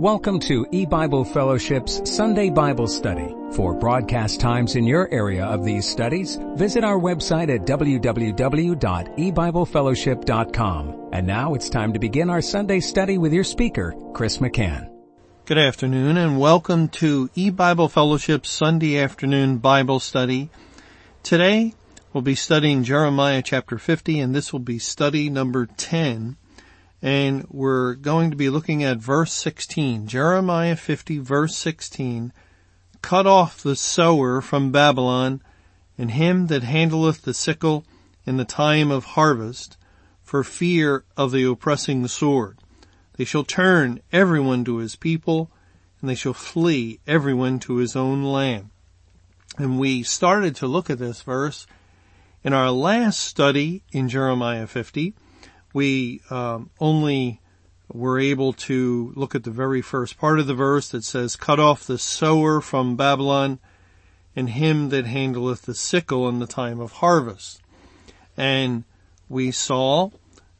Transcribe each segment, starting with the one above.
Welcome to E-Bible Fellowship's Sunday Bible Study. For broadcast times in your area of these studies, visit our website at www.ebiblefellowship.com. And now it's time to begin our Sunday study with your speaker, Chris McCann. Good afternoon and welcome to E-Bible Fellowship's Sunday afternoon Bible study. Today we'll be studying Jeremiah chapter 50 and this will be study number 10 and we're going to be looking at verse 16, Jeremiah 50 verse 16, cut off the sower from Babylon and him that handleth the sickle in the time of harvest for fear of the oppressing sword. They shall turn everyone to his people and they shall flee everyone to his own land. And we started to look at this verse in our last study in Jeremiah 50 we um, only were able to look at the very first part of the verse that says, cut off the sower from Babylon and him that handleth the sickle in the time of harvest. And we saw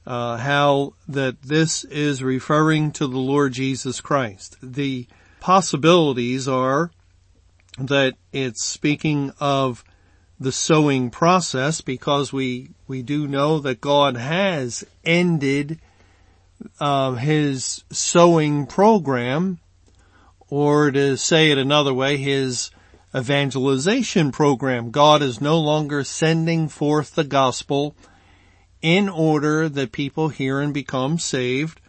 uh, how that this is referring to the Lord Jesus Christ. The possibilities are that it's speaking of the sowing process because we, we do know that God has ended uh, his sowing program or to say it another way, his evangelization program. God is no longer sending forth the gospel in order that people hear and become saved.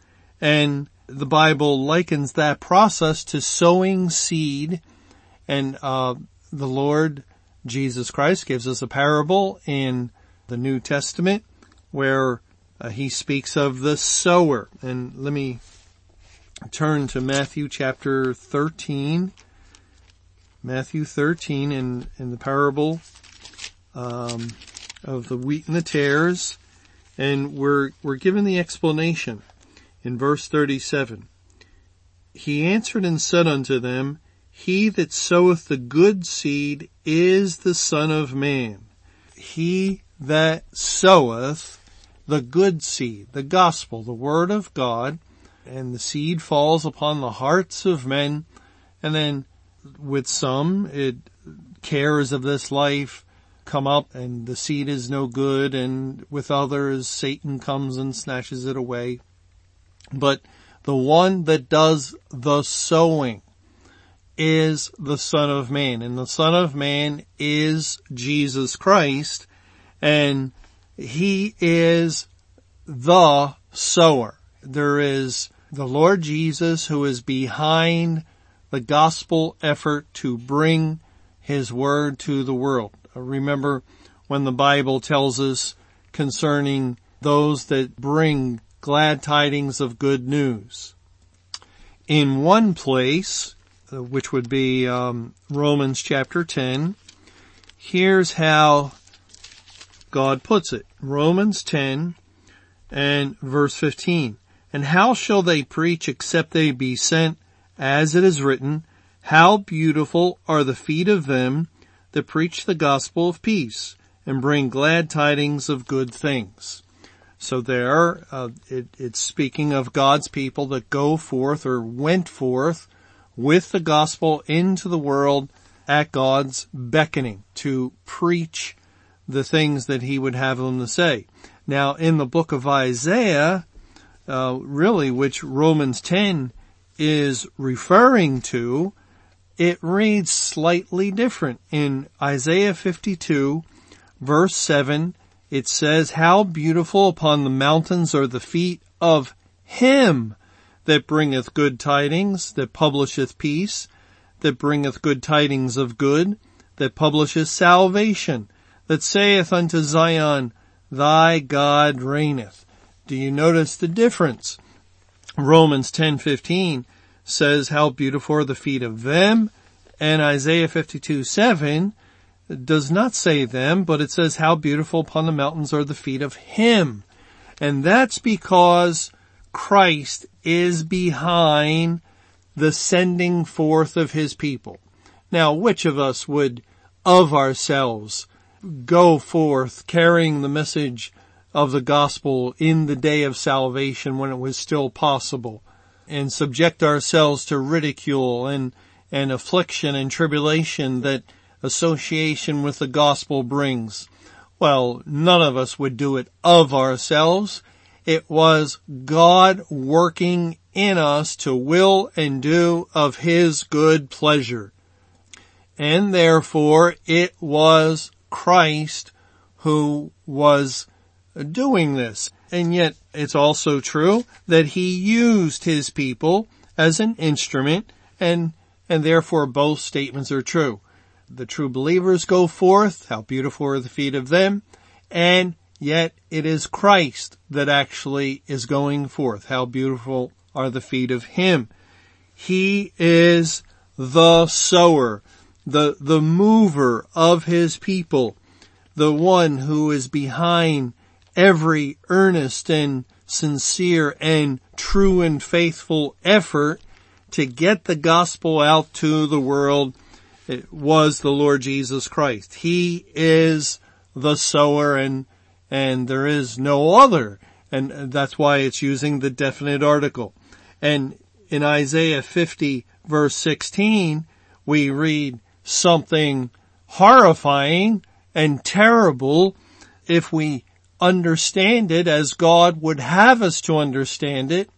And the Bible likens that process to sowing seed and, uh, the Lord Jesus Christ gives us a parable in the New Testament where uh, he speaks of the sower. And let me turn to Matthew chapter 13. Matthew 13 in, in the parable um, of the wheat and the tares. And we're, we're given the explanation in verse 37. He answered and said unto them, he that soweth the good seed is the son of man. He that soweth the good seed, the gospel, the word of God, and the seed falls upon the hearts of men, and then with some, it cares of this life come up and the seed is no good, and with others, Satan comes and snatches it away. But the one that does the sowing, is the Son of Man and the Son of Man is Jesus Christ and He is the sower. There is the Lord Jesus who is behind the gospel effort to bring His word to the world. Remember when the Bible tells us concerning those that bring glad tidings of good news. In one place, which would be um, Romans chapter 10. Here's how God puts it. Romans 10 and verse 15. And how shall they preach except they be sent as it is written, how beautiful are the feet of them that preach the gospel of peace and bring glad tidings of good things. So there, uh, it, it's speaking of God's people that go forth or went forth with the gospel into the world at God's beckoning to preach the things that he would have them to say. Now in the book of Isaiah, uh, really which Romans 10 is referring to, it reads slightly different. In Isaiah 52 verse 7, it says, how beautiful upon the mountains are the feet of him that bringeth good tidings, that publisheth peace, that bringeth good tidings of good, that publisheth salvation, that saith unto Zion, thy God reigneth. Do you notice the difference? Romans 10:15 says how beautiful are the feet of them, and Isaiah 52 7 does not say them, but it says how beautiful upon the mountains are the feet of him. And that's because Christ is behind the sending forth of his people. Now, which of us would of ourselves go forth carrying the message of the gospel in the day of salvation when it was still possible? and subject ourselves to ridicule and, and affliction and tribulation that association with the gospel brings. Well, none of us would do it of ourselves. It was God working in us to will and do of His good pleasure. And therefore it was Christ who was doing this. And yet it's also true that He used His people as an instrument and, and therefore both statements are true. The true believers go forth, how beautiful are the feet of them, and yet it is Christ that actually is going forth. How beautiful are the feet of Him. He is the sower, the, the mover of His people, the one who is behind every earnest and sincere and true and faithful effort to get the gospel out to the world it was the Lord Jesus Christ. He is the sower and, and there is no other. And that's why it's using the definite article. And in Isaiah 50 verse 16, we read something horrifying and terrible if we understand it as God would have us to understand it.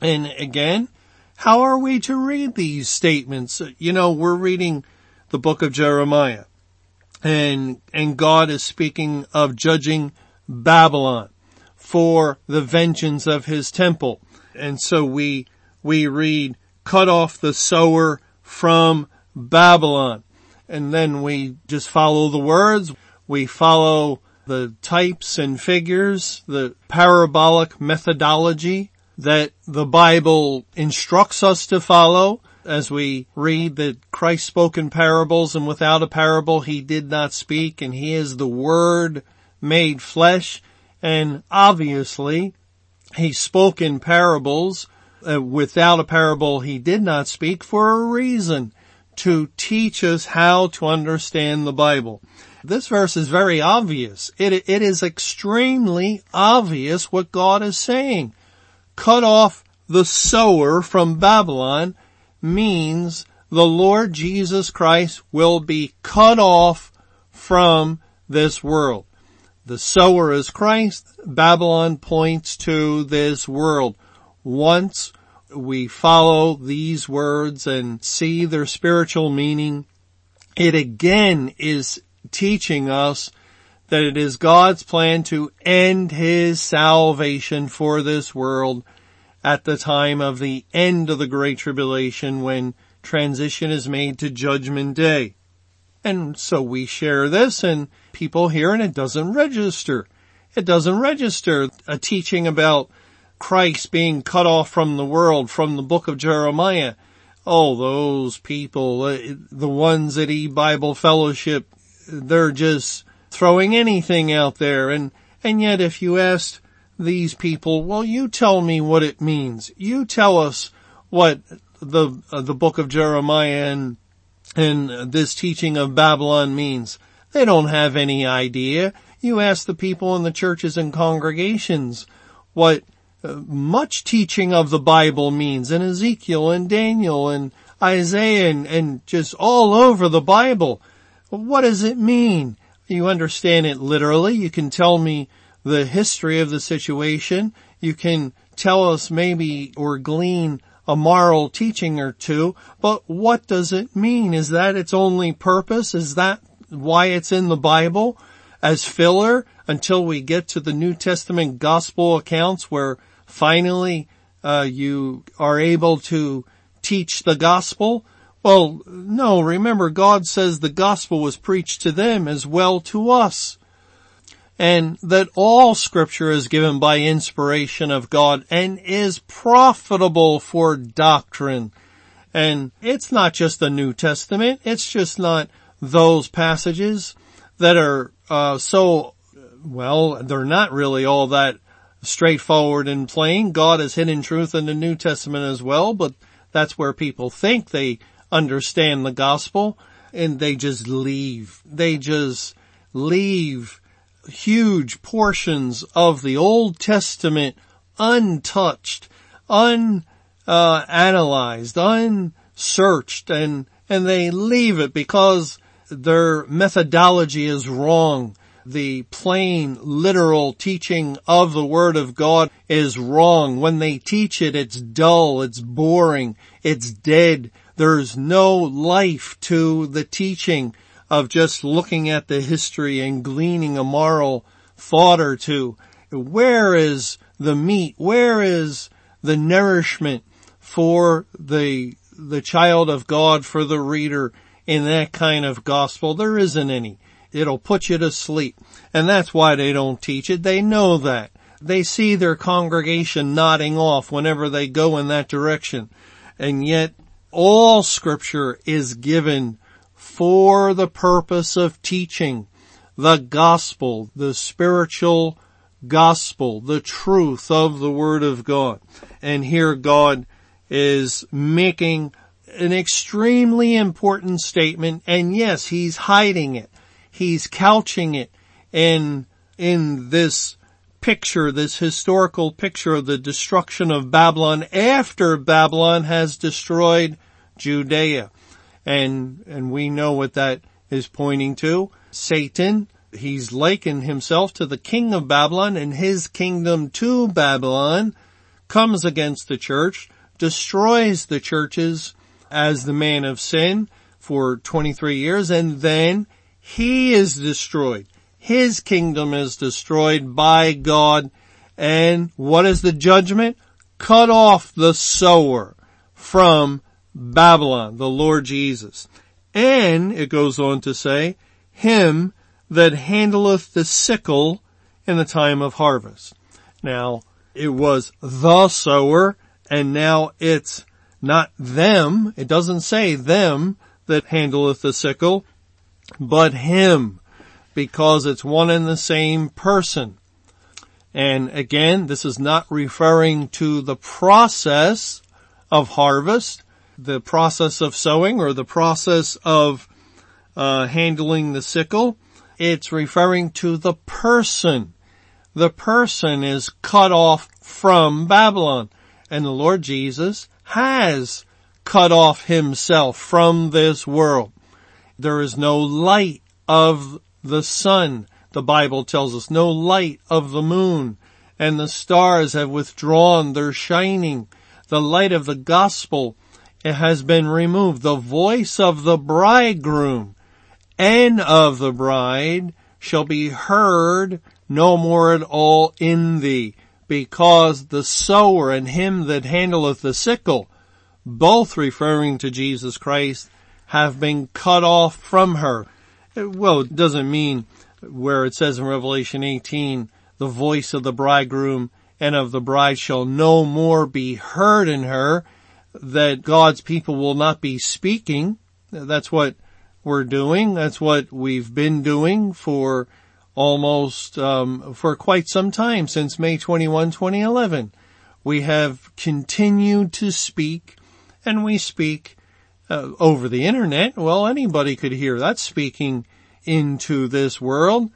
And again, how are we to read these statements? You know, we're reading the book of Jeremiah and, and God is speaking of judging Babylon for the vengeance of his temple. And so we, we read, cut off the sower from Babylon. And then we just follow the words. We follow the types and figures, the parabolic methodology that the Bible instructs us to follow as we read that Christ spoke in parables and without a parable he did not speak and he is the word made flesh and obviously he spoke in parables uh, without a parable he did not speak for a reason to teach us how to understand the Bible. This verse is very obvious. It, it is extremely obvious what God is saying. Cut off the sower from Babylon means the Lord Jesus Christ will be cut off from this world. The sower is Christ. Babylon points to this world. Once we follow these words and see their spiritual meaning, it again is teaching us that it is God's plan to end his salvation for this world at the time of the end of the Great Tribulation when transition is made to Judgment Day. And so we share this and people hear and it doesn't register. It doesn't register a teaching about Christ being cut off from the world from the book of Jeremiah. Oh, those people, uh, the ones at E-Bible Fellowship, they're just throwing anything out there. And, and yet if you asked these people, well, you tell me what it means. You tell us what the, uh, the book of Jeremiah and, and this teaching of Babylon means. They don't have any idea. You ask the people in the churches and congregations what uh, much teaching of the Bible means in Ezekiel and Daniel and Isaiah and, and just all over the Bible. What does it mean? You understand it literally. You can tell me the history of the situation. You can tell us maybe or glean a moral teaching or two, but what does it mean? Is that its only purpose? Is that why it's in the Bible as filler until we get to the New Testament gospel accounts where finally uh, you are able to teach the gospel? Well, no, remember God says the gospel was preached to them as well to us and that all scripture is given by inspiration of God and is profitable for doctrine. And it's not just the New Testament. It's just not those passages that are uh, so well. They're not really all that straightforward and plain. God has hidden truth in the New Testament as well, but that's where people think they understand the gospel and they just leave. They just leave huge portions of the Old Testament untouched, unanalyzed, uh, unsearched, and, and they leave it because their methodology is wrong. The plain, literal teaching of the Word of God is wrong. When they teach it, it's dull, it's boring, it's dead. There's no life to the teaching of just looking at the history and gleaning a moral thought or two. Where is the meat? Where is the nourishment for the, the child of God, for the reader in that kind of gospel? There isn't any. It'll put you to sleep. And that's why they don't teach it. They know that. They see their congregation nodding off whenever they go in that direction. And yet all scripture is given for the purpose of teaching the gospel, the spiritual gospel, the truth of the word of God. And here God is making an extremely important statement and yes, he's hiding it. He's couching it in, in this picture, this historical picture of the destruction of Babylon after Babylon has destroyed Judea. And, and we know what that is pointing to. Satan, he's likened himself to the king of Babylon and his kingdom to Babylon comes against the church, destroys the churches as the man of sin for 23 years and then he is destroyed. His kingdom is destroyed by God and what is the judgment? Cut off the sower from Babylon, the Lord Jesus. And it goes on to say, him that handleth the sickle in the time of harvest. Now, it was the sower and now it's not them. It doesn't say them that handleth the sickle, but him because it's one and the same person. And again, this is not referring to the process of harvest, the process of sowing or the process of uh, handling the sickle. It's referring to the person. The person is cut off from Babylon. And the Lord Jesus has cut off himself from this world. There is no light of the sun, the Bible tells us, no light of the moon, and the stars have withdrawn their shining. The light of the gospel it has been removed. The voice of the bridegroom and of the bride shall be heard no more at all in thee, because the sower and him that handleth the sickle, both referring to Jesus Christ, have been cut off from her. Eh, well, it doesn't mean where it says in Revelation 18, the voice of the bridegroom and of the bride shall no more be heard in her that God's people will not be speaking. That's what we're doing. That's what we've been doing for almost um, for quite some time since May 21, 2011. We have continued to speak, and we speak uh, over the internet. Well, anybody could hear that speaking into this world.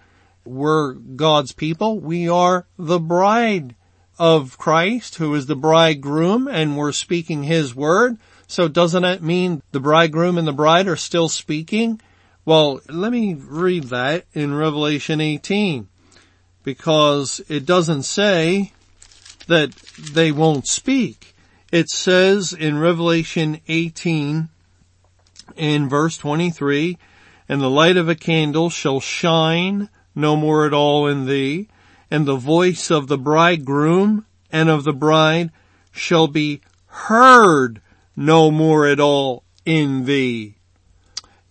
We're God's people. We are the bride of Christ, who is the bridegroom, and we're speaking his word. So doesn't that mean the bridegroom and the bride are still speaking? Well, let me read that in Revelation 18, because it doesn't say that they won't speak. It says in Revelation 18 in verse 23, and the light of a candle shall shine no more at all in thee, and the voice of the bridegroom and of the bride shall be heard no more at all in thee.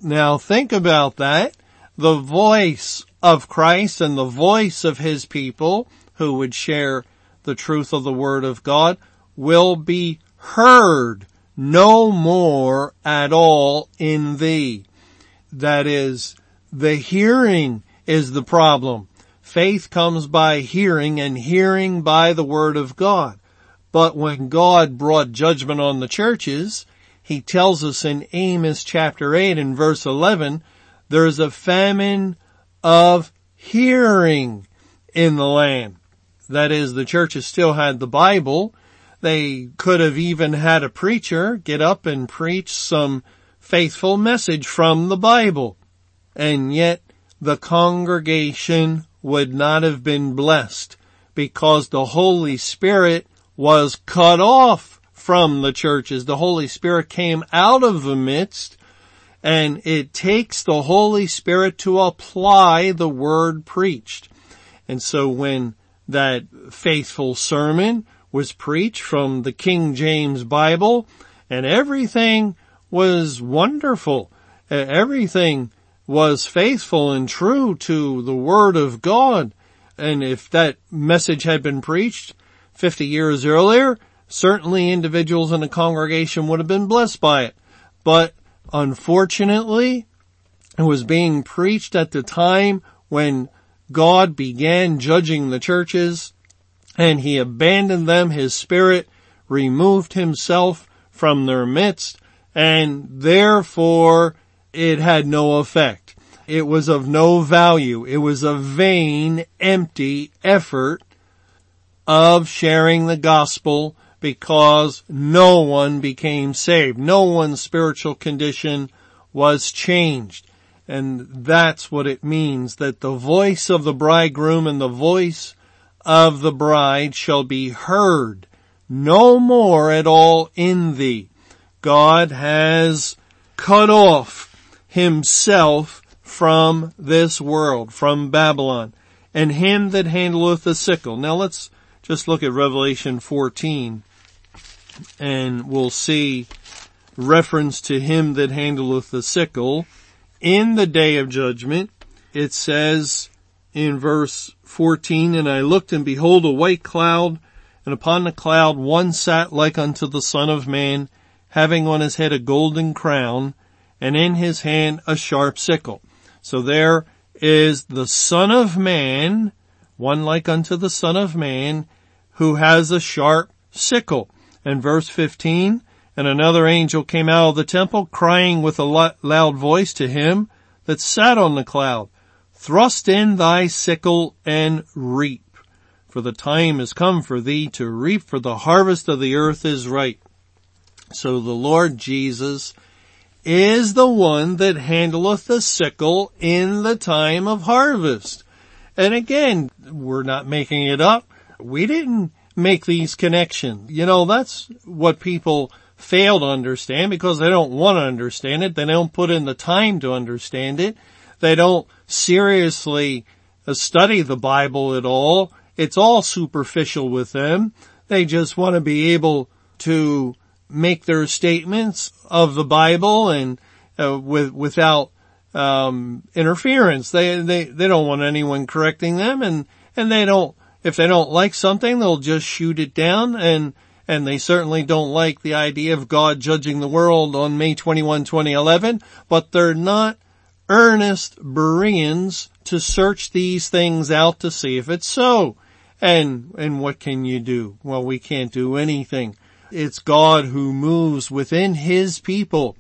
Now think about that. The voice of Christ and the voice of his people who would share the truth of the word of God will be heard no more at all in thee. That is, the hearing is the problem. Faith comes by hearing and hearing by the word of God. But when God brought judgment on the churches, he tells us in Amos chapter 8 and verse 11, there's a famine of hearing in the land. That is, the churches still had the Bible. They could have even had a preacher get up and preach some faithful message from the Bible. And yet the congregation would not have been blessed because the Holy Spirit was cut off from the churches. The Holy Spirit came out of the midst and it takes the Holy Spirit to apply the word preached. And so when that faithful sermon was preached from the King James Bible and everything was wonderful. Everything was faithful and true to the Word of God. And if that message had been preached 50 years earlier, certainly individuals in the congregation would have been blessed by it. But unfortunately, it was being preached at the time when God began judging the churches and he abandoned them. His spirit removed himself from their midst and therefore it had no effect. It was of no value. It was a vain, empty effort of sharing the gospel because no one became saved. No one's spiritual condition was changed. And that's what it means that the voice of the bridegroom and the voice of the bride shall be heard no more at all in thee. God has cut off himself from this world, from Babylon, and him that handleth the sickle. Now let's just look at Revelation 14 and we'll see reference to him that handleth the sickle in the day of judgment. It says in verse 14, and I looked and behold a white cloud and upon the cloud one sat like unto the son of man having on his head a golden crown, and in his hand a sharp sickle. So there is the son of man, one like unto the son of man, who has a sharp sickle. And verse 15, and another angel came out of the temple crying with a loud voice to him that sat on the cloud, thrust in thy sickle and reap. For the time is come for thee to reap for the harvest of the earth is ripe. So the Lord Jesus is the one that handleth the sickle in the time of harvest. And again, we're not making it up. We didn't make these connections. You know, that's what people fail to understand because they don't want to understand it. They don't put in the time to understand it. They don't seriously uh, study the Bible at all. It's all superficial with them. They just want to be able to make their statements of the Bible and uh, with without um, interference. They they they don't want anyone correcting them, and and they don't. If they don't like something, they'll just shoot it down, and and they certainly don't like the idea of God judging the world on May 21, 2011. But they're not earnest Bereans to search these things out to see if it's so. And, and what can you do? Well, we can't do anything. It's God who moves within His people.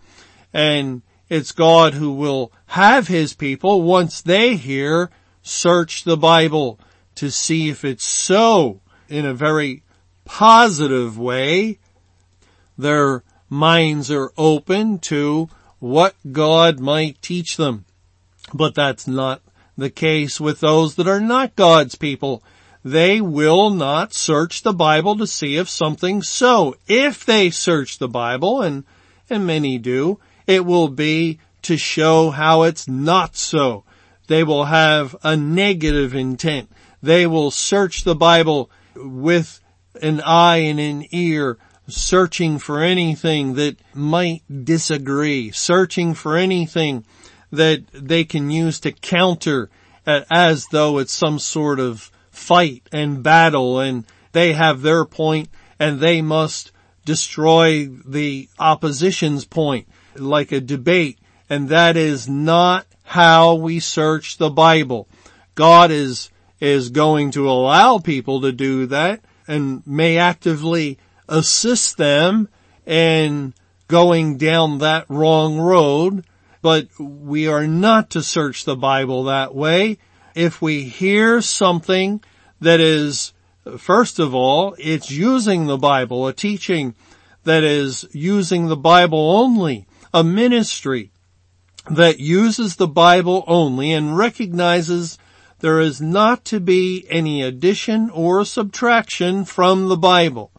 And it's God who will have His people, once they hear, search the Bible to see if it's so in a very positive way. Their minds are open to what God might teach them. But that's not the case with those that are not God's people they will not search the Bible to see if something's so. If they search the Bible, and, and many do, it will be to show how it's not so. They will have a negative intent. They will search the Bible with an eye and an ear, searching for anything that might disagree, searching for anything that they can use to counter as though it's some sort of fight and battle and they have their point and they must destroy the opposition's point like a debate. And that is not how we search the Bible. God is, is going to allow people to do that and may actively assist them in going down that wrong road, but we are not to search the Bible that way if we hear something that is First of all, it's using the Bible, a teaching that is using the Bible only, a ministry that uses the Bible only and recognizes there is not to be any addition or subtraction from the Bible,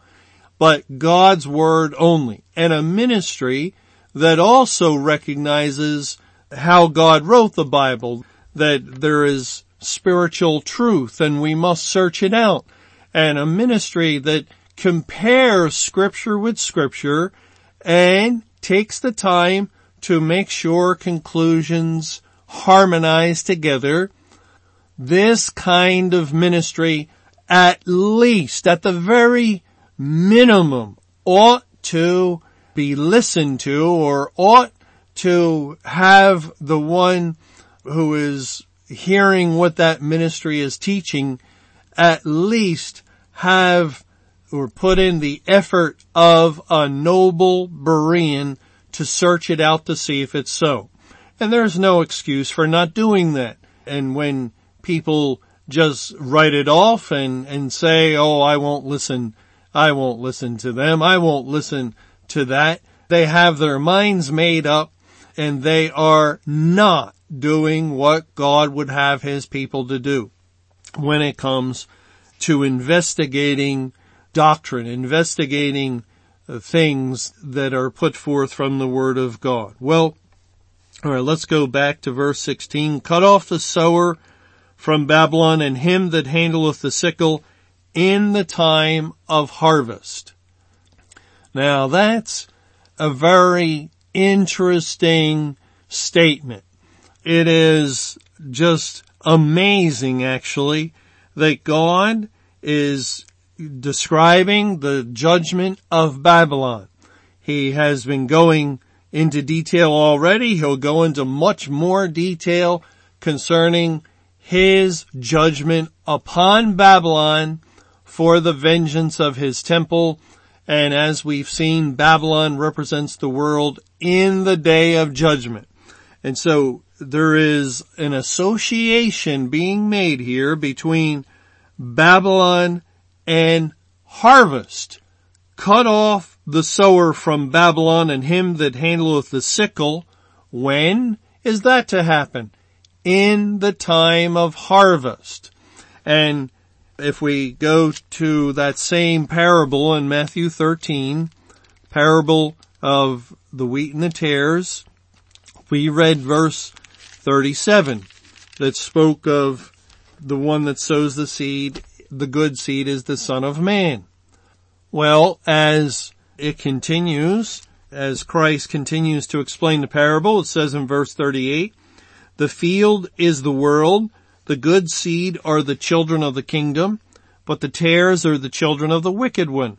but God's Word only, and a ministry that also recognizes how God wrote the Bible, that there is spiritual truth and we must search it out, and a ministry that compares scripture with scripture and takes the time to make sure conclusions harmonize together. This kind of ministry, at least, at the very minimum, ought to be listened to or ought to have the one who is hearing what that ministry is teaching at least have or put in the effort of a noble Berean to search it out to see if it's so. And there's no excuse for not doing that. And when people just write it off and, and say, oh, I won't listen, I won't listen to them, I won't listen to that, they have their minds made up and they are not doing what God would have his people to do when it comes to investigating doctrine, investigating uh, things that are put forth from the Word of God. Well, alright, let's go back to verse 16. Cut off the sower from Babylon and him that handleth the sickle in the time of harvest. Now that's a very interesting statement. It is just amazing actually that God is describing the judgment of Babylon. He has been going into detail already. He'll go into much more detail concerning his judgment upon Babylon for the vengeance of his temple. And as we've seen, Babylon represents the world in the day of judgment. And so there is an association being made here between Babylon and harvest. Cut off the sower from Babylon and him that handleth the sickle. When is that to happen? In the time of harvest. And if we go to that same parable in Matthew 13, parable of the wheat and the tares, we read verse 37 that spoke of the one that sows the seed the good seed is the son of man. Well, as it continues, as Christ continues to explain the parable, it says in verse 38, the field is the world, the good seed are the children of the kingdom, but the tares are the children of the wicked one.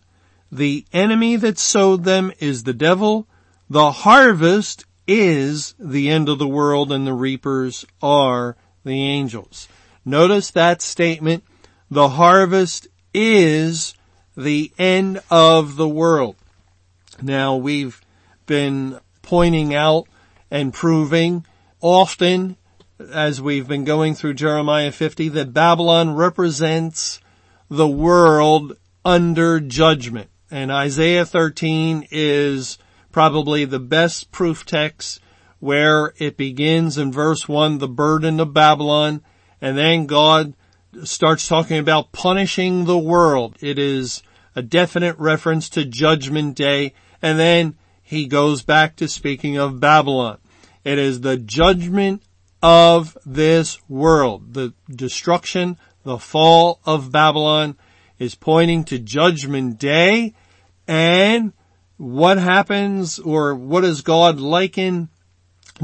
The enemy that sowed them is the devil. The harvest is the end of the world and the reapers are the angels. Notice that statement the harvest is the end of the world. Now we've been pointing out and proving often as we've been going through Jeremiah 50 that Babylon represents the world under judgment. And Isaiah 13 is probably the best proof text where it begins in verse 1, the burden of Babylon, and then God starts talking about punishing the world. It is a definite reference to judgment day. And then he goes back to speaking of Babylon. It is the judgment of this world. The destruction, the fall of Babylon is pointing to judgment day and what happens or what does God liken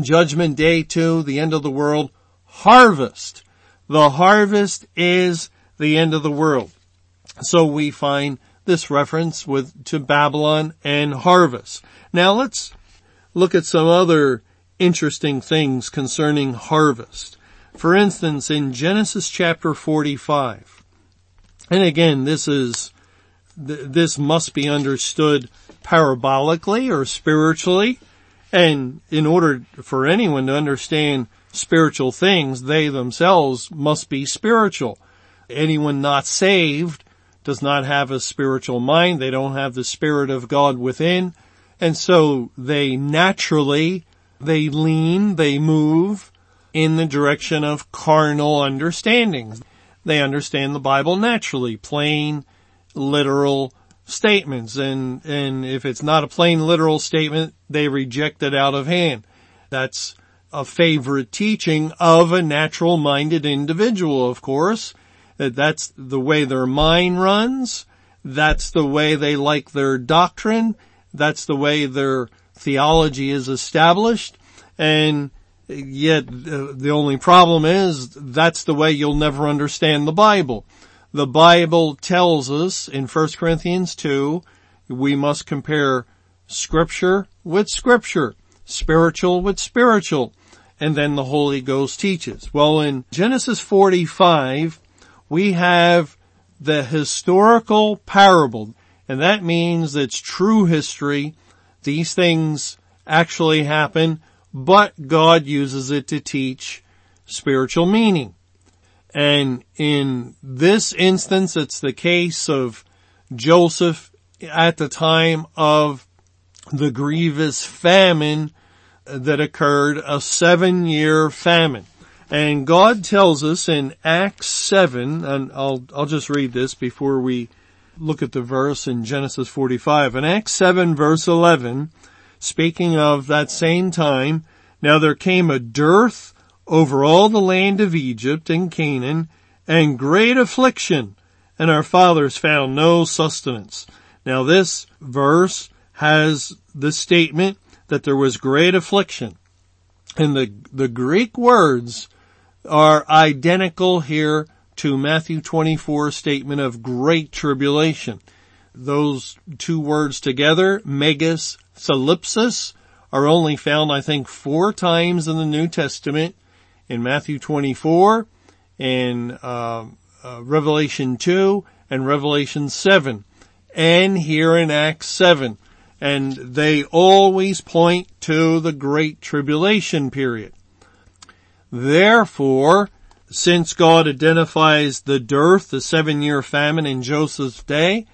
judgment day to the end of the world? Harvest. The harvest is the end of the world. So we find this reference with, to Babylon and harvest. Now let's look at some other interesting things concerning harvest. For instance, in Genesis chapter 45, and again, this is, this must be understood parabolically or spiritually. And in order for anyone to understand spiritual things, they themselves must be spiritual. Anyone not saved does not have a spiritual mind. They don't have the Spirit of God within. And so they naturally, they lean, they move in the direction of carnal understandings. They understand the Bible naturally, plain, literal statements. And, and if it's not a plain literal statement, they reject it out of hand. That's a favorite teaching of a natural minded individual, of course. Uh, that's the way their mind runs. That's the way they like their doctrine. That's the way their theology is established. And yet uh, the only problem is that's the way you'll never understand the Bible. The Bible tells us in 1 Corinthians 2, we must compare scripture with scripture, spiritual with spiritual, and then the Holy Ghost teaches. Well, in Genesis 45, we have the historical parable, and that means it's true history. These things actually happen, but God uses it to teach spiritual meaning. And in this instance, it's the case of Joseph at the time of the grievous famine that occurred, a seven year famine. And God tells us in Acts 7, and I'll, I'll just read this before we look at the verse in Genesis 45. In Acts 7 verse 11, speaking of that same time, now there came a dearth over all the land of Egypt and Canaan and great affliction and our fathers found no sustenance. Now this verse has the statement that there was great affliction. And the, the Greek words are identical here to Matthew 24 statement of great tribulation. Those two words together, megas, thlipsis, are only found, I think, four times in the New Testament. In Matthew 24, in uh, uh, Revelation 2, and Revelation 7, and here in Acts 7. And they always point to the Great Tribulation period. Therefore, since God identifies the dearth, the seven year famine in Joseph's day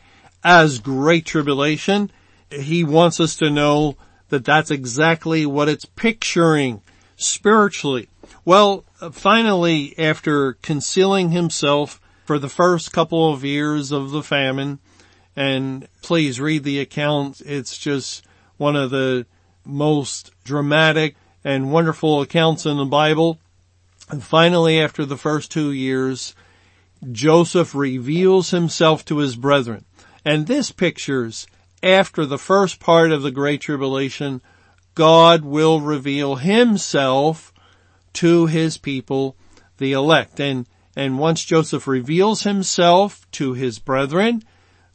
as great tribulation, he wants us to know that that's exactly what it's picturing spiritually. Well, finally, after concealing himself for the first couple of years of the famine, and please read the account, it's just one of the most dramatic and wonderful accounts in the Bible. And finally, after the first two years, Joseph reveals himself to his brethren. And this pictures after the first part of the Great Tribulation, God will reveal himself to his people, the elect. And, and once Joseph reveals himself to his brethren,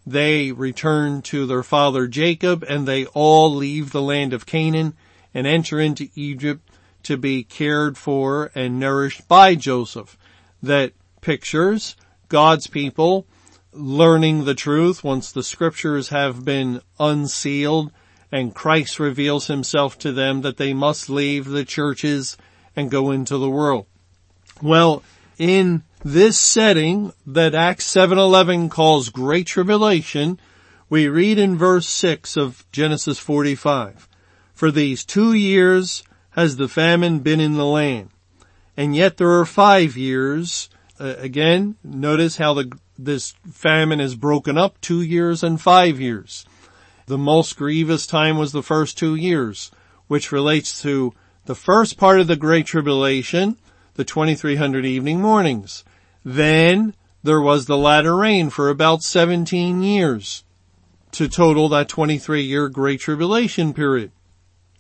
they return to their father Jacob and they all leave the land of Canaan and enter into Egypt to be cared for and nourished by Joseph that pictures God's people learning the truth once the scriptures have been unsealed and Christ reveals himself to them that they must leave the churches and go into the world. Well, in this setting that Acts 7:11 calls great tribulation, we read in verse 6 of Genesis 45, for these two years has the famine been in the land. And yet there are five years. Uh, again, notice how the, this famine is broken up, two years and five years. The most grievous time was the first two years, which relates to the first part of the Great Tribulation, the 2300 evening mornings. Then there was the latter rain for about 17 years to total that 23 year Great Tribulation period.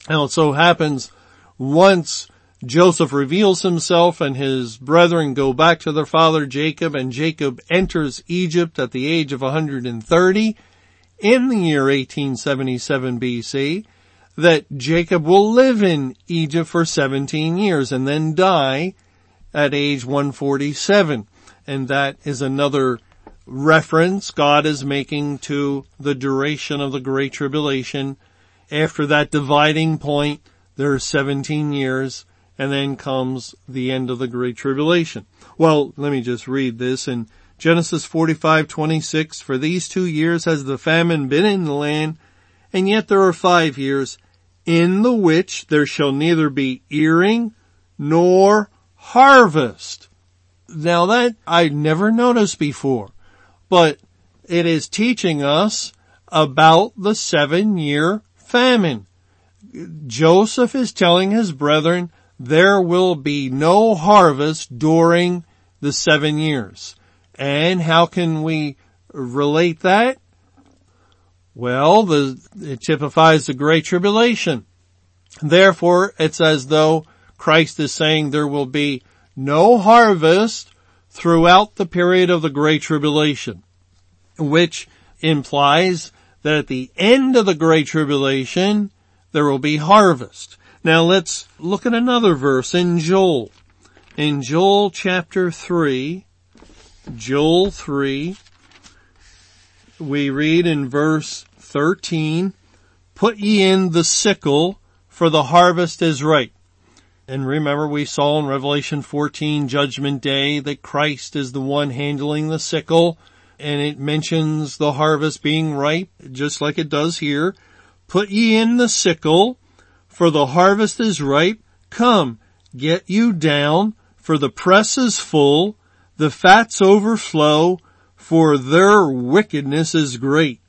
Now it so happens once Joseph reveals himself and his brethren go back to their father Jacob and Jacob enters Egypt at the age of 130 in the year 1877 BC that Jacob will live in Egypt for 17 years and then die at age 147. And that is another reference God is making to the duration of the Great Tribulation. After that dividing point, there are 17 years and then comes the end of the Great Tribulation. Well, let me just read this in Genesis 45:26 For these 2 years has the famine been in the land and yet there are 5 years in the which there shall neither be earing nor harvest. Now that I never noticed before, but it is teaching us about the seven year famine. Joseph is telling his brethren there will be no harvest during the seven years. And how can we relate that? Well, the, it typifies the Great Tribulation. Therefore, it's as though Christ is saying there will be no harvest throughout the period of the Great Tribulation, which implies that at the end of the Great Tribulation, there will be harvest. Now let's look at another verse in Joel. In Joel chapter 3, Joel 3, we read in verse 13, put ye in the sickle for the harvest is ripe. And remember we saw in Revelation 14 judgment day that Christ is the one handling the sickle and it mentions the harvest being ripe just like it does here. Put ye in the sickle for the harvest is ripe. Come, get you down for the press is full. The fats overflow for their wickedness is great.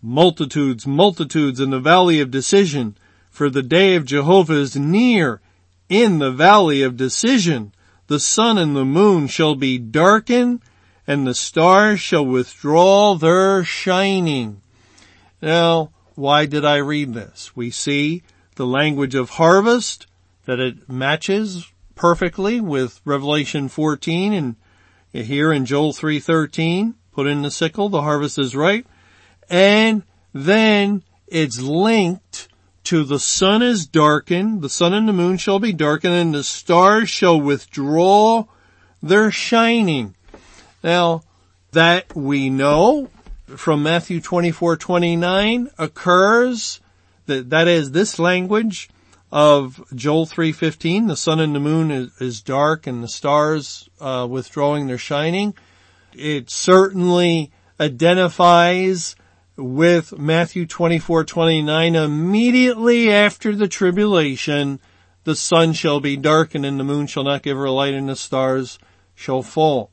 Multitudes, multitudes in the valley of decision for the day of Jehovah is near in the valley of decision. The sun and the moon shall be darkened and the stars shall withdraw their shining. Now, why did I read this? We see the language of harvest, that it matches perfectly with Revelation 14 and here in Joel 3.13, put in the sickle, the harvest is ripe. And then it's linked to the sun is darkened, the sun and the moon shall be darkened, and the stars shall withdraw their shining. Now, that we know from Matthew 24, 29 occurs, that, that is this language of Joel 3.15, the sun and the moon is, is dark and the stars, uh, withdrawing their shining. It certainly identifies with Matthew 24, 29, immediately after the tribulation, the sun shall be darkened and the moon shall not give her light and the stars shall fall.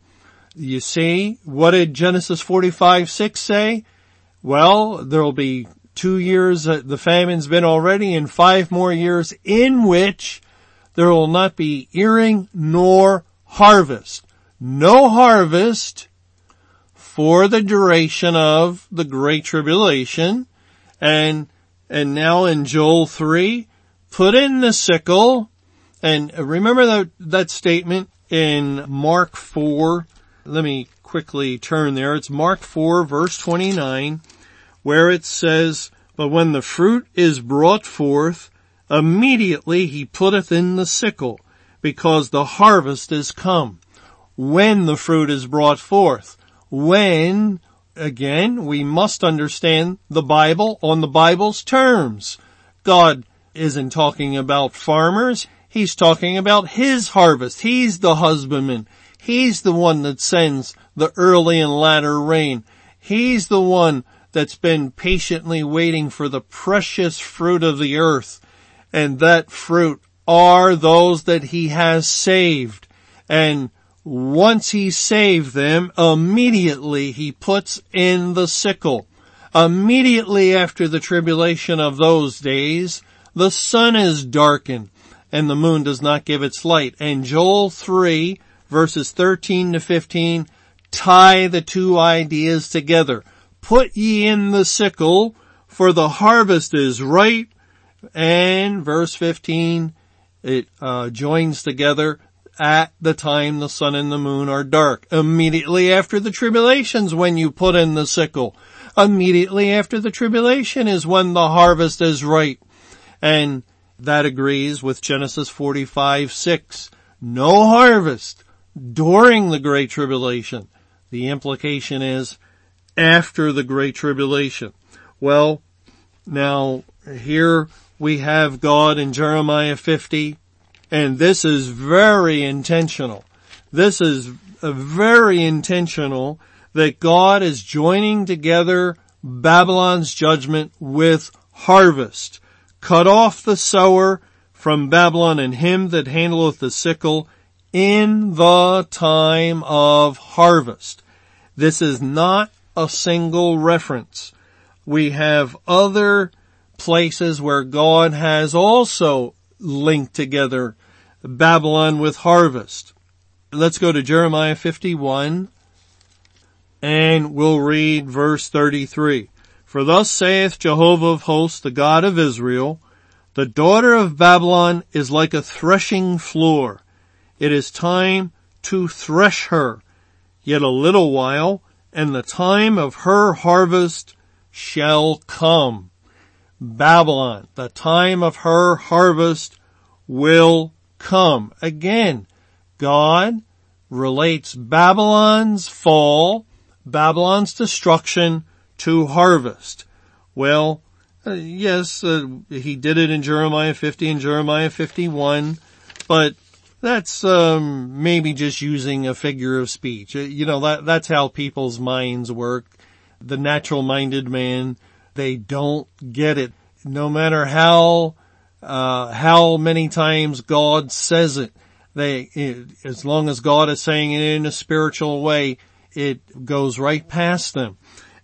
You see, what did Genesis 45, 6 say? Well, there'll be two years, that the famine's been already and five more years in which there will not be earing nor harvest. No harvest for the duration of the Great Tribulation. And, and now in Joel 3, put in the sickle. And remember that, that statement in Mark 4. Let me quickly turn there. It's Mark 4 verse 29 where it says, but when the fruit is brought forth, immediately he putteth in the sickle because the harvest is come. When the fruit is brought forth when, again, we must understand the Bible on the Bible's terms. God isn't talking about farmers. He's talking about His harvest. He's the husbandman. He's the one that sends the early and latter rain. He's the one that's been patiently waiting for the precious fruit of the earth. And that fruit are those that He has saved. And once he saved them, immediately he puts in the sickle. Immediately after the tribulation of those days, the sun is darkened and the moon does not give its light. And Joel 3 verses 13 to 15 tie the two ideas together. Put ye in the sickle for the harvest is ripe. And verse 15, it uh, joins together at the time the sun and the moon are dark. Immediately after the tribulations when you put in the sickle. Immediately after the tribulation is when the harvest is ripe. And that agrees with Genesis 45, 6. No harvest during the Great Tribulation. The implication is after the Great Tribulation. Well, now here we have God in Jeremiah 50 and this is very intentional. This is very intentional that God is joining together Babylon's judgment with harvest. Cut off the sower from Babylon and him that handleth the sickle in the time of harvest. This is not a single reference. We have other places where God has also linked together Babylon with harvest. Let's go to Jeremiah 51 and we'll read verse 33. For thus saith Jehovah of hosts, the God of Israel, the daughter of Babylon is like a threshing floor. It is time to thresh her. Yet a little while, and the time of her harvest shall come. Babylon, the time of her harvest will come. Again, God relates Babylon's fall, Babylon's destruction to harvest. Well, uh, yes, uh, he did it in Jeremiah 50 and Jeremiah 51, but that's um, maybe just using a figure of speech. Uh, you know, that that's how people's minds work. The natural minded man, they don't get it. No matter how uh, how many times God says it, they it, as long as God is saying it in a spiritual way, it goes right past them.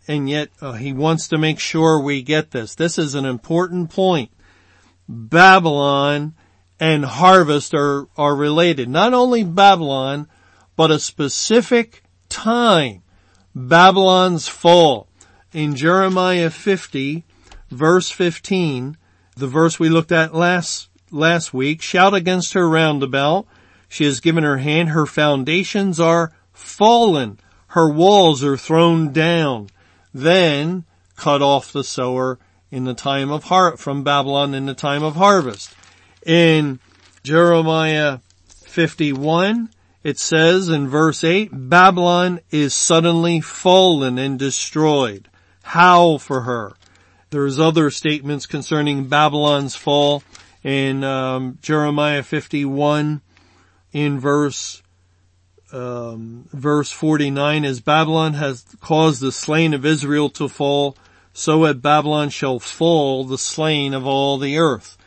And yet uh, he wants to make sure we get this. This is an important point. Babylon and harvest are, are related. Not only Babylon, but a specific time. Babylon's fall. In Jeremiah 50, verse 15, the verse we looked at last, last week, shout against her roundabout. She has given her hand. Her foundations are fallen. Her walls are thrown down. Then cut off the sower in the time of har- from Babylon in the time of harvest. In Jeremiah 51, it says in verse 8, Babylon is suddenly fallen and destroyed. Howl for her. There's other statements concerning Babylon's fall in um, Jeremiah 51 in verse um, verse 49 as Babylon has caused the slain of Israel to fall so at Babylon shall fall the slain of all the earth.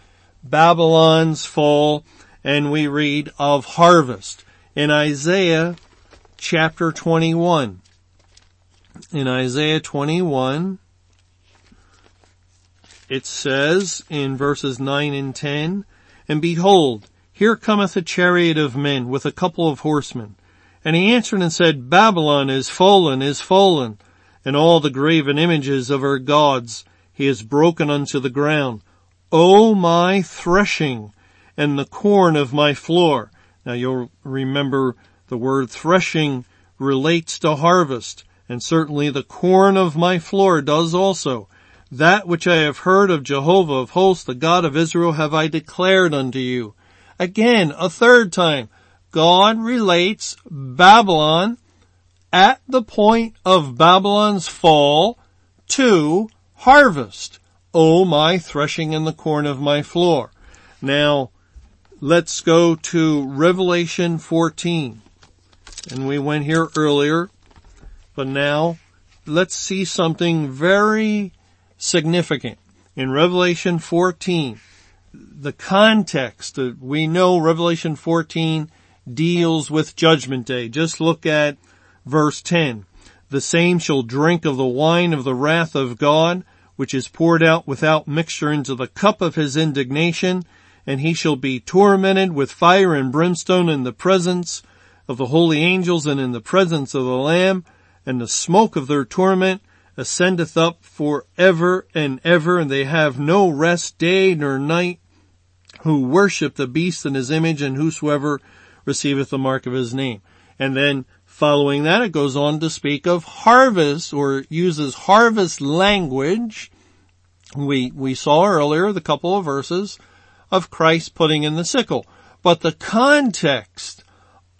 Babylon's fall, and we read of harvest in Isaiah chapter 21. In Isaiah 21, it says in verses 9 and 10, And behold, here cometh a chariot of men with a couple of horsemen. And he answered and said, Babylon is fallen, is fallen, and all the graven images of her gods he has broken unto the ground. O my threshing and the corn of my floor. Now you'll remember the word threshing relates to harvest and certainly the corn of my floor does also. That which I have heard of Jehovah of hosts, the God of Israel, have I declared unto you. Again, a third time, God relates Babylon at the point of Babylon's fall to harvest. O my threshing in the corn of my floor. Now, let's go to Revelation 14. And we went here earlier, but now let's see something very significant. In Revelation 14, the context, we know Revelation 14 deals with judgment day. Just look at verse 10. The same shall drink of the wine of the wrath of God, which is poured out without mixture into the cup of his indignation, and he shall be tormented with fire and brimstone in the presence of the holy angels and in the presence of the Lamb, and the smoke of their torment ascendeth up for ever and ever, and they have no rest day nor night, who worship the beast in his image, and whosoever receiveth the mark of his name. And then Following that, it goes on to speak of harvest or uses harvest language. We, we saw earlier the couple of verses of Christ putting in the sickle. But the context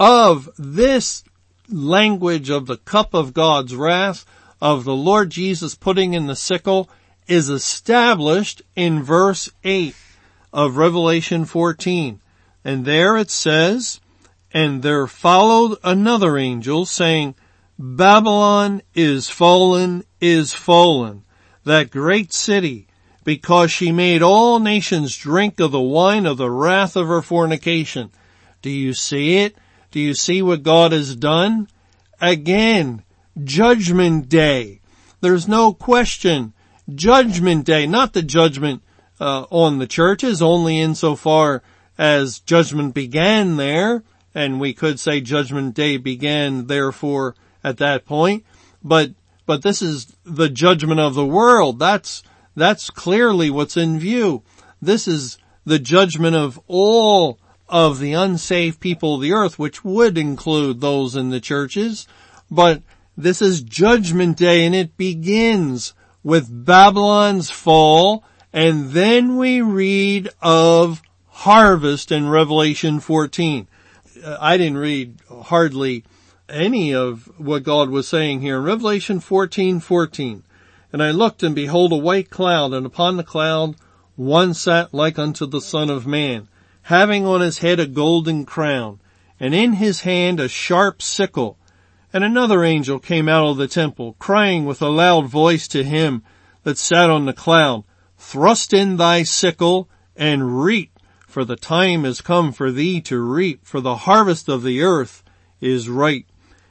of this language of the cup of God's wrath, of the Lord Jesus putting in the sickle, is established in verse 8 of Revelation 14. And there it says, And there followed another angel saying, Babylon is fallen, is fallen, that great city, because she made all nations drink of the wine of the wrath of her fornication. Do you see it? Do you see what God has done? Again, judgment day. There's no question. Judgment day, not the judgment uh, on the churches, only insofar as judgment began there, and we could say judgment day began therefore at that point, but, but this is the judgment of the world. That's, that's clearly what's in view. This is the judgment of all of the unsaved people of the earth, which would include those in the churches, but this is judgment day and it begins with Babylon's fall and then we read of harvest in Revelation 14. Uh, I didn't read hardly any of what God was saying here in Revelation 14, 14. And I looked and behold a white cloud and upon the cloud one sat like unto the son of man, having on his head a golden crown and in his hand a sharp sickle. And another angel came out of the temple crying with a loud voice to him that sat on the cloud, Thrust in thy sickle and reap, for the time is come for thee to reap, for the harvest of the earth is ripe.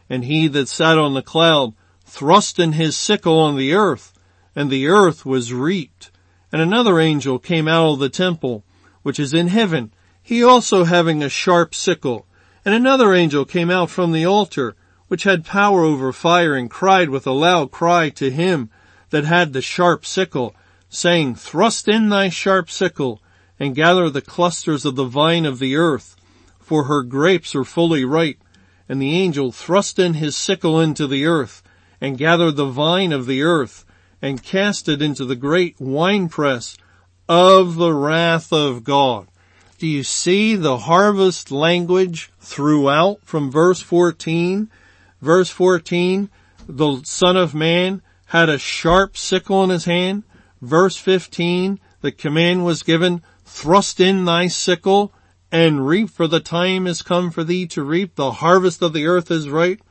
And he that sat on the cloud thrust in his sickle on the earth, and the earth was reaped. And another angel came out of the temple, which is in heaven, he also having a sharp sickle. And another angel came out from the altar, which had power over fire, and cried with a loud cry to him that had the sharp sickle, saying, Thrust in thy sharp sickle, and gather the clusters of the vine of the earth, for her grapes are fully ripe. And the angel thrust in his sickle into the earth, and gathered the vine of the earth, and cast it into the great winepress of the wrath of God. Do you see the harvest language throughout from verse 14? Verse 14, the son of man had a sharp sickle in his hand verse 15, the command was given, thrust in thy sickle and reap for the time is come for thee to reap. The harvest of the earth is ripe.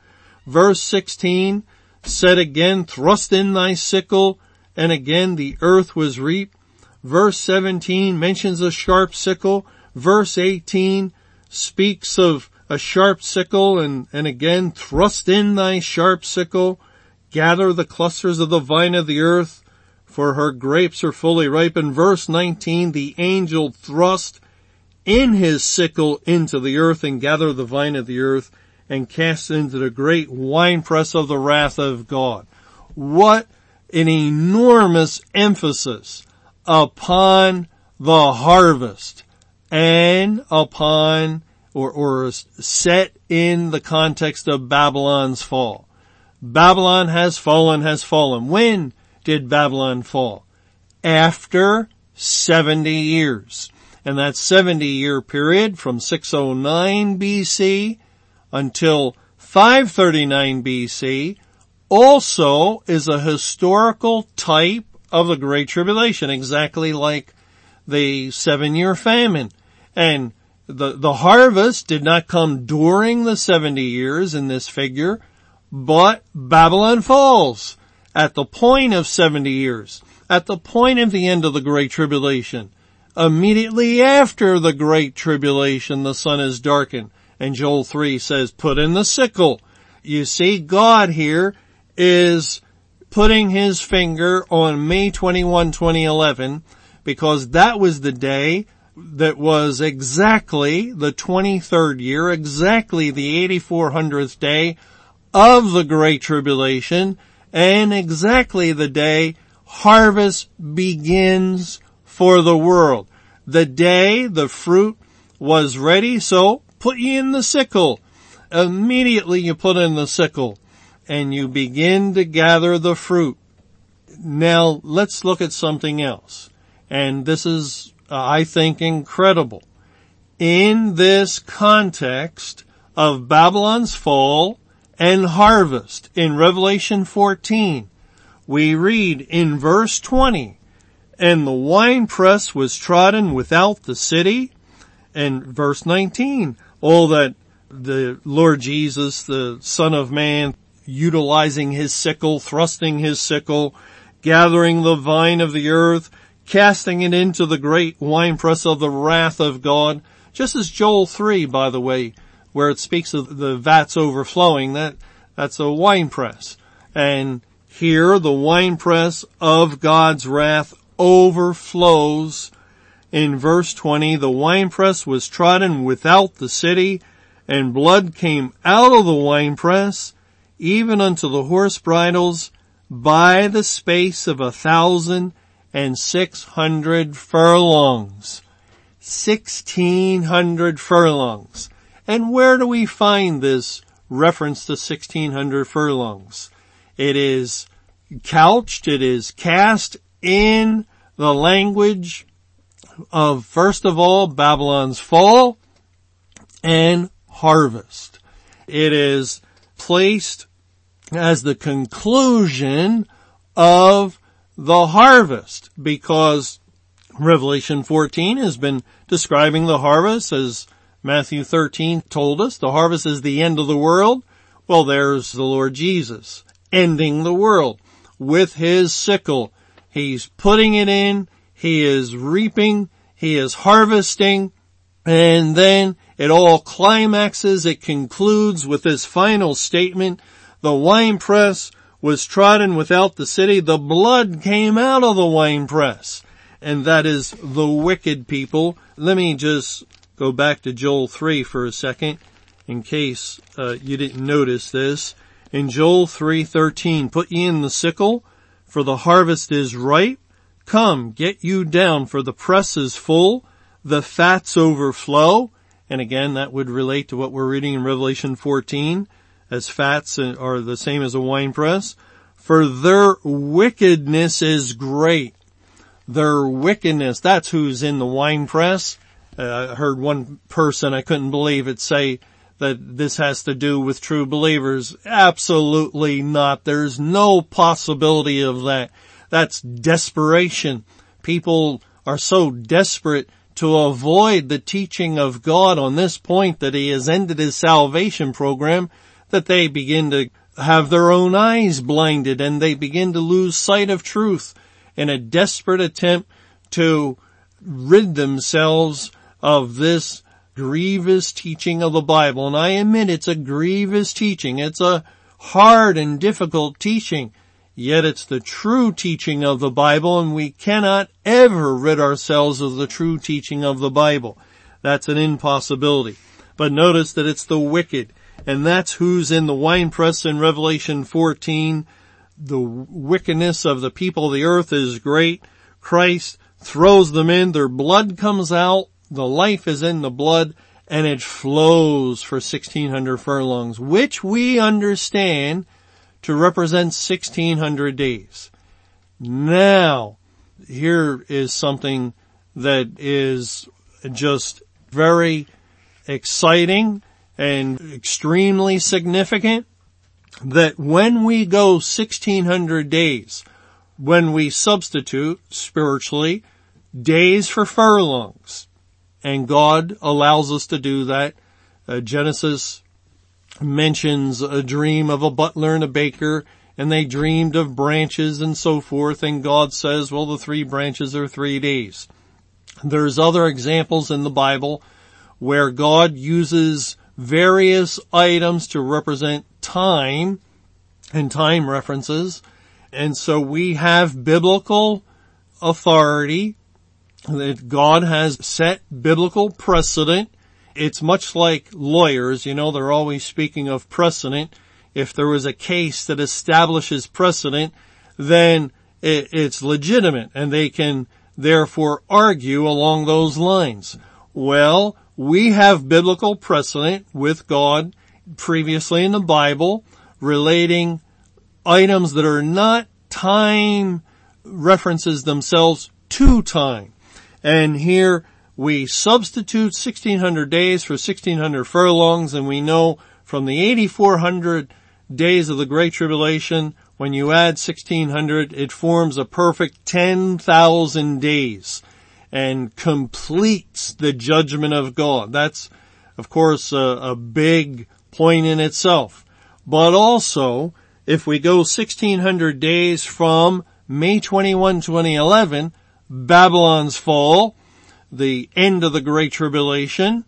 Verse 16 said again, thrust in thy sickle and again the earth was reaped. Verse 17 mentions a sharp sickle. Verse 18 speaks of a sharp sickle and, and again thrust in thy sharp sickle. Gather the clusters of the vine of the earth for her grapes are fully ripe. In verse 19, the angel thrust in his sickle into the earth and gathered the vine of the earth and cast it into the great winepress of the wrath of God. What an enormous emphasis upon the harvest and upon or, or set in the context of Babylon's fall. Babylon has fallen, has fallen. When did Babylon fall? After 70 years. And that 70 year period from 609 BC until 539 BC also is a historical type of the Great Tribulation, exactly like the seven year famine. And the, the harvest did not come during the 70 years in this figure, but Babylon falls at the point of 70 years, at the point of the end of the Great Tribulation, immediately after the Great Tribulation, the sun is darkened. And Joel 3 says, put in the sickle. You see, God here is putting his finger on May 21, 2011, because that was the day that was exactly the 23rd year, exactly the 8400th day of the Great Tribulation, and exactly the day harvest begins for the world. The day the fruit was ready, so put ye in the sickle. Immediately you put in the sickle and you begin to gather the fruit. Now let's look at something else. And this is, uh, I think, incredible. In this context of Babylon's fall and harvest in Revelation 14. We read in verse 20, and the winepress was trodden without the city. And verse 19, all that the Lord Jesus, the Son of Man, utilizing his sickle, thrusting his sickle, gathering the vine of the earth, casting it into the great winepress of the wrath of God. Just as Joel 3, by the way, where it speaks of the vats overflowing, that, that's a winepress. And here the winepress of God's wrath overflows. In verse 20, the winepress was trodden without the city and blood came out of the winepress even unto the horse bridles by the space of a thousand and six hundred furlongs. Sixteen hundred furlongs. And where do we find this reference to sixteen hundred furlongs? It is couched, it is cast in the language of first of all Babylon's fall and harvest. It is placed as the conclusion of the harvest because Revelation 14 has been describing the harvest as Matthew 13 told us. The harvest is the end of the world. Well, there's the Lord Jesus ending the world with his sickle. He's putting it in. He is reaping. He is harvesting. And then it all climaxes. It concludes with this final statement the winepress was trodden without the city. The blood came out of the winepress. And that is the wicked people. Let me just go back to Joel 3 for a second in case uh, you didn't notice this. In Joel 3:13, put ye in the sickle, for the harvest is ripe. Come, get you down, for the press is full, the fats overflow. And again, that would relate to what we're reading in Revelation 14 as fats are the same as a winepress. For their wickedness is great. Their wickedness, that's who's in the winepress. Uh, I heard one person, I couldn't believe it, say that this has to do with true believers. Absolutely not. There's no possibility of that. That's desperation. People are so desperate to avoid the teaching of God on this point that he has ended his salvation program that they begin to have their own eyes blinded and they begin to lose sight of truth in a desperate attempt to rid themselves of this grievous teaching of the Bible. And I admit it's a grievous teaching. It's a hard and difficult teaching. Yet it's the true teaching of the Bible and we cannot ever rid ourselves of the true teaching of the Bible. That's an impossibility. But notice that it's the wicked and that's who's in the winepress in Revelation 14. The wickedness of the people of the earth is great. Christ throws them in, their blood comes out, the life is in the blood, and it flows for 1600 furlongs, which we understand to represent 1600 days. Now, here is something that is just very exciting and extremely significant that when we go 1600 days, when we substitute spiritually days for furlongs, and God allows us to do that. Uh, Genesis mentions a dream of a butler and a baker and they dreamed of branches and so forth and God says, well, the three branches are three days. There's other examples in the Bible where God uses various items to represent time and time references. And so we have biblical authority that God has set biblical precedent. It's much like lawyers, you know, they're always speaking of precedent. If there was a case that establishes precedent, then it's legitimate and they can therefore argue along those lines. Well, we have biblical precedent with God previously in the Bible relating items that are not time references themselves to time. And here we substitute 1600 days for 1600 furlongs and we know from the 8400 days of the Great Tribulation, when you add 1600, it forms a perfect 10,000 days and completes the judgment of God. That's of course, a, a big point in itself. But also, if we go 1600 days from May 21, 2011, Babylon's fall, the end of the Great Tribulation,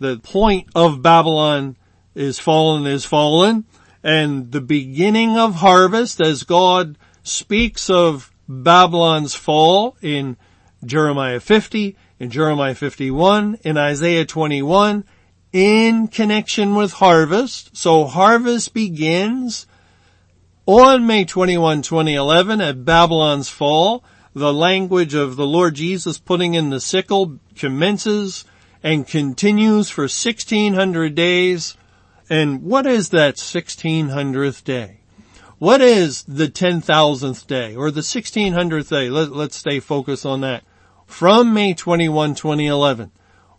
the point of Babylon is fallen is fallen, and the beginning of harvest as God speaks of Babylon's fall in Jeremiah 50, in Jeremiah 51, in Isaiah 21, in connection with harvest. So harvest begins on May 21, 2011 at Babylon's fall. The language of the Lord Jesus putting in the sickle commences and continues for 1600 days. And what is that 1600th day? What is the 10,000th day or the 1600th day? Let, us stay focused on that. From May 21, 2011,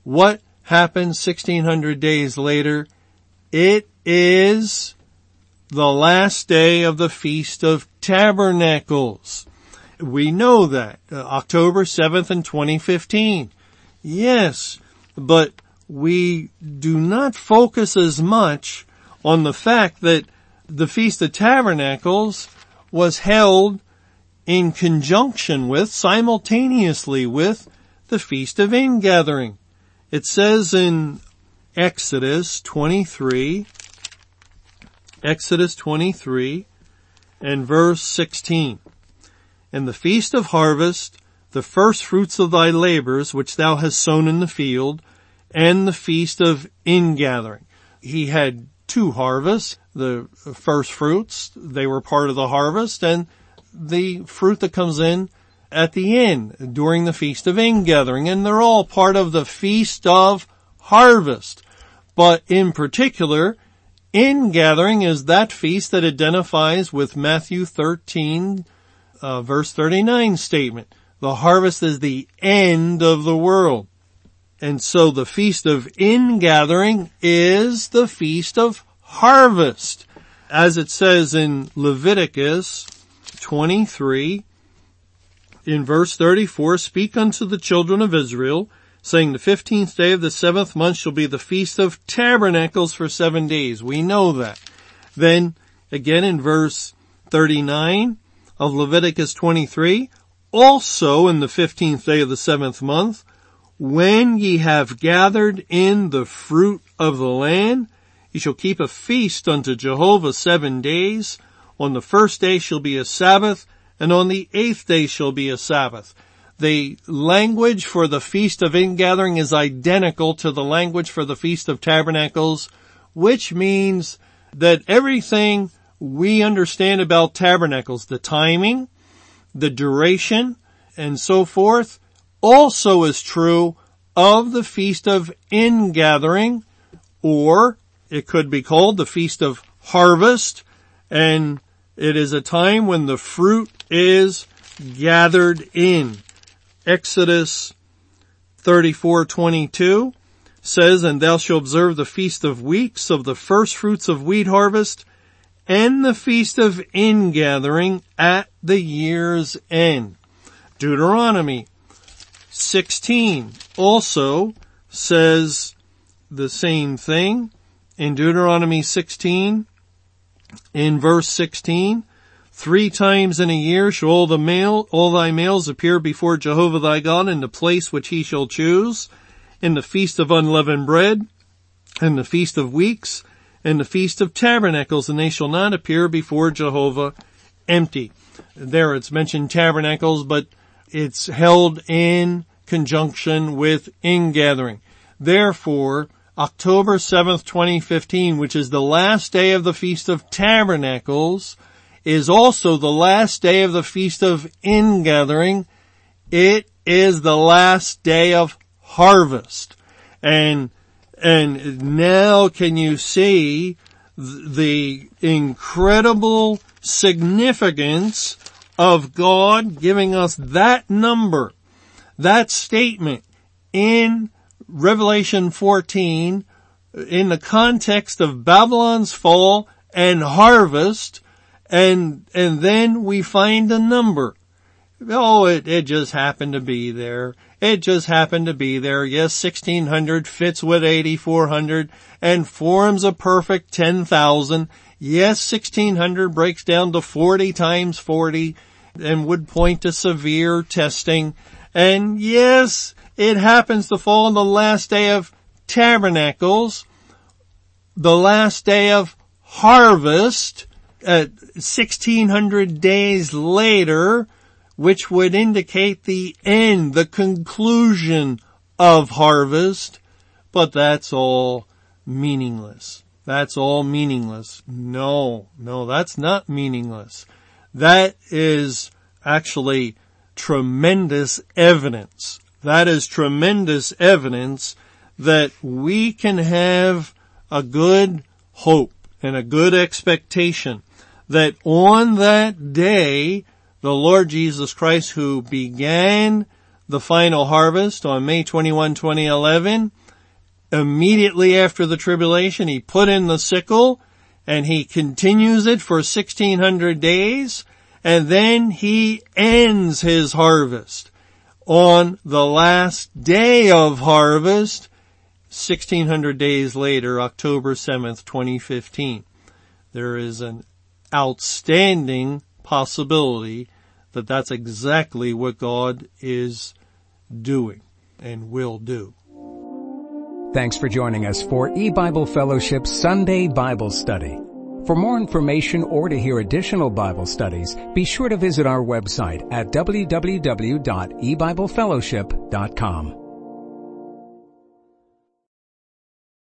what happened 1600 days later? It is the last day of the Feast of Tabernacles. We know that. Uh, October 7th in 2015. Yes, but we do not focus as much on the fact that the Feast of Tabernacles was held in conjunction with, simultaneously with, the Feast of Ingathering. It says in Exodus 23, Exodus 23 and verse 16, And the Feast of Harvest, the first fruits of thy labors which thou hast sown in the field, and the Feast of Ingathering. He had two harvests, the first fruits, they were part of the harvest, and the fruit that comes in at the end during the Feast of Ingathering, and they're all part of the Feast of Harvest. But in particular, Ingathering is that feast that identifies with Matthew 13, uh, verse 39 statement. The harvest is the end of the world. And so the feast of ingathering is the feast of harvest. As it says in Leviticus 23, in verse 34, speak unto the children of Israel, saying the 15th day of the seventh month shall be the feast of tabernacles for seven days. We know that. Then again in verse 39 of Leviticus 23, also in the 15th day of the seventh month, when ye have gathered in the fruit of the land, ye shall keep a feast unto Jehovah seven days. On the first day shall be a Sabbath, and on the eighth day shall be a Sabbath. The language for the Feast of Ingathering is identical to the language for the Feast of Tabernacles, which means that everything we understand about tabernacles, the timing, the duration, and so forth, also is true of the Feast of Ingathering, or it could be called the Feast of Harvest, and it is a time when the fruit is gathered in. Exodus 34:22 says, "And thou shalt observe the feast of weeks of the first fruits of wheat harvest, and the feast of ingathering at the year's end." Deuteronomy 16 also says the same thing in Deuteronomy 16 in verse 16. Three times in a year shall all the male, all thy males appear before Jehovah thy God in the place which he shall choose, in the feast of unleavened bread, and the feast of weeks, and the feast of tabernacles, and they shall not appear before Jehovah empty. There it's mentioned tabernacles, but it's held in conjunction with ingathering. Therefore, October 7th, 2015, which is the last day of the Feast of Tabernacles, is also the last day of the Feast of Ingathering. It is the last day of harvest. And, and now can you see the incredible significance of God giving us that number, that statement in Revelation 14 in the context of Babylon's fall and harvest and, and then we find a number. Oh, it, it just happened to be there. It just happened to be there. Yes, 1600 fits with 8400 and forms a perfect 10,000. Yes, 1600 breaks down to 40 times 40 and would point to severe testing. And yes, it happens to fall on the last day of tabernacles, the last day of harvest, at 1600 days later, which would indicate the end, the conclusion of harvest, but that's all meaningless. That's all meaningless. No, no, that's not meaningless. That is actually tremendous evidence. That is tremendous evidence that we can have a good hope and a good expectation that on that day, the Lord Jesus Christ who began the final harvest on May 21, 2011, immediately after the tribulation, he put in the sickle and he continues it for 1600 days. And then he ends his harvest. On the last day of harvest 1600 days later, October 7th, 2015. There is an outstanding possibility that that's exactly what God is doing and will do. Thanks for joining us for E-Bible Fellowship Sunday Bible Study. For more information or to hear additional Bible studies, be sure to visit our website at www.ebiblefellowship.com.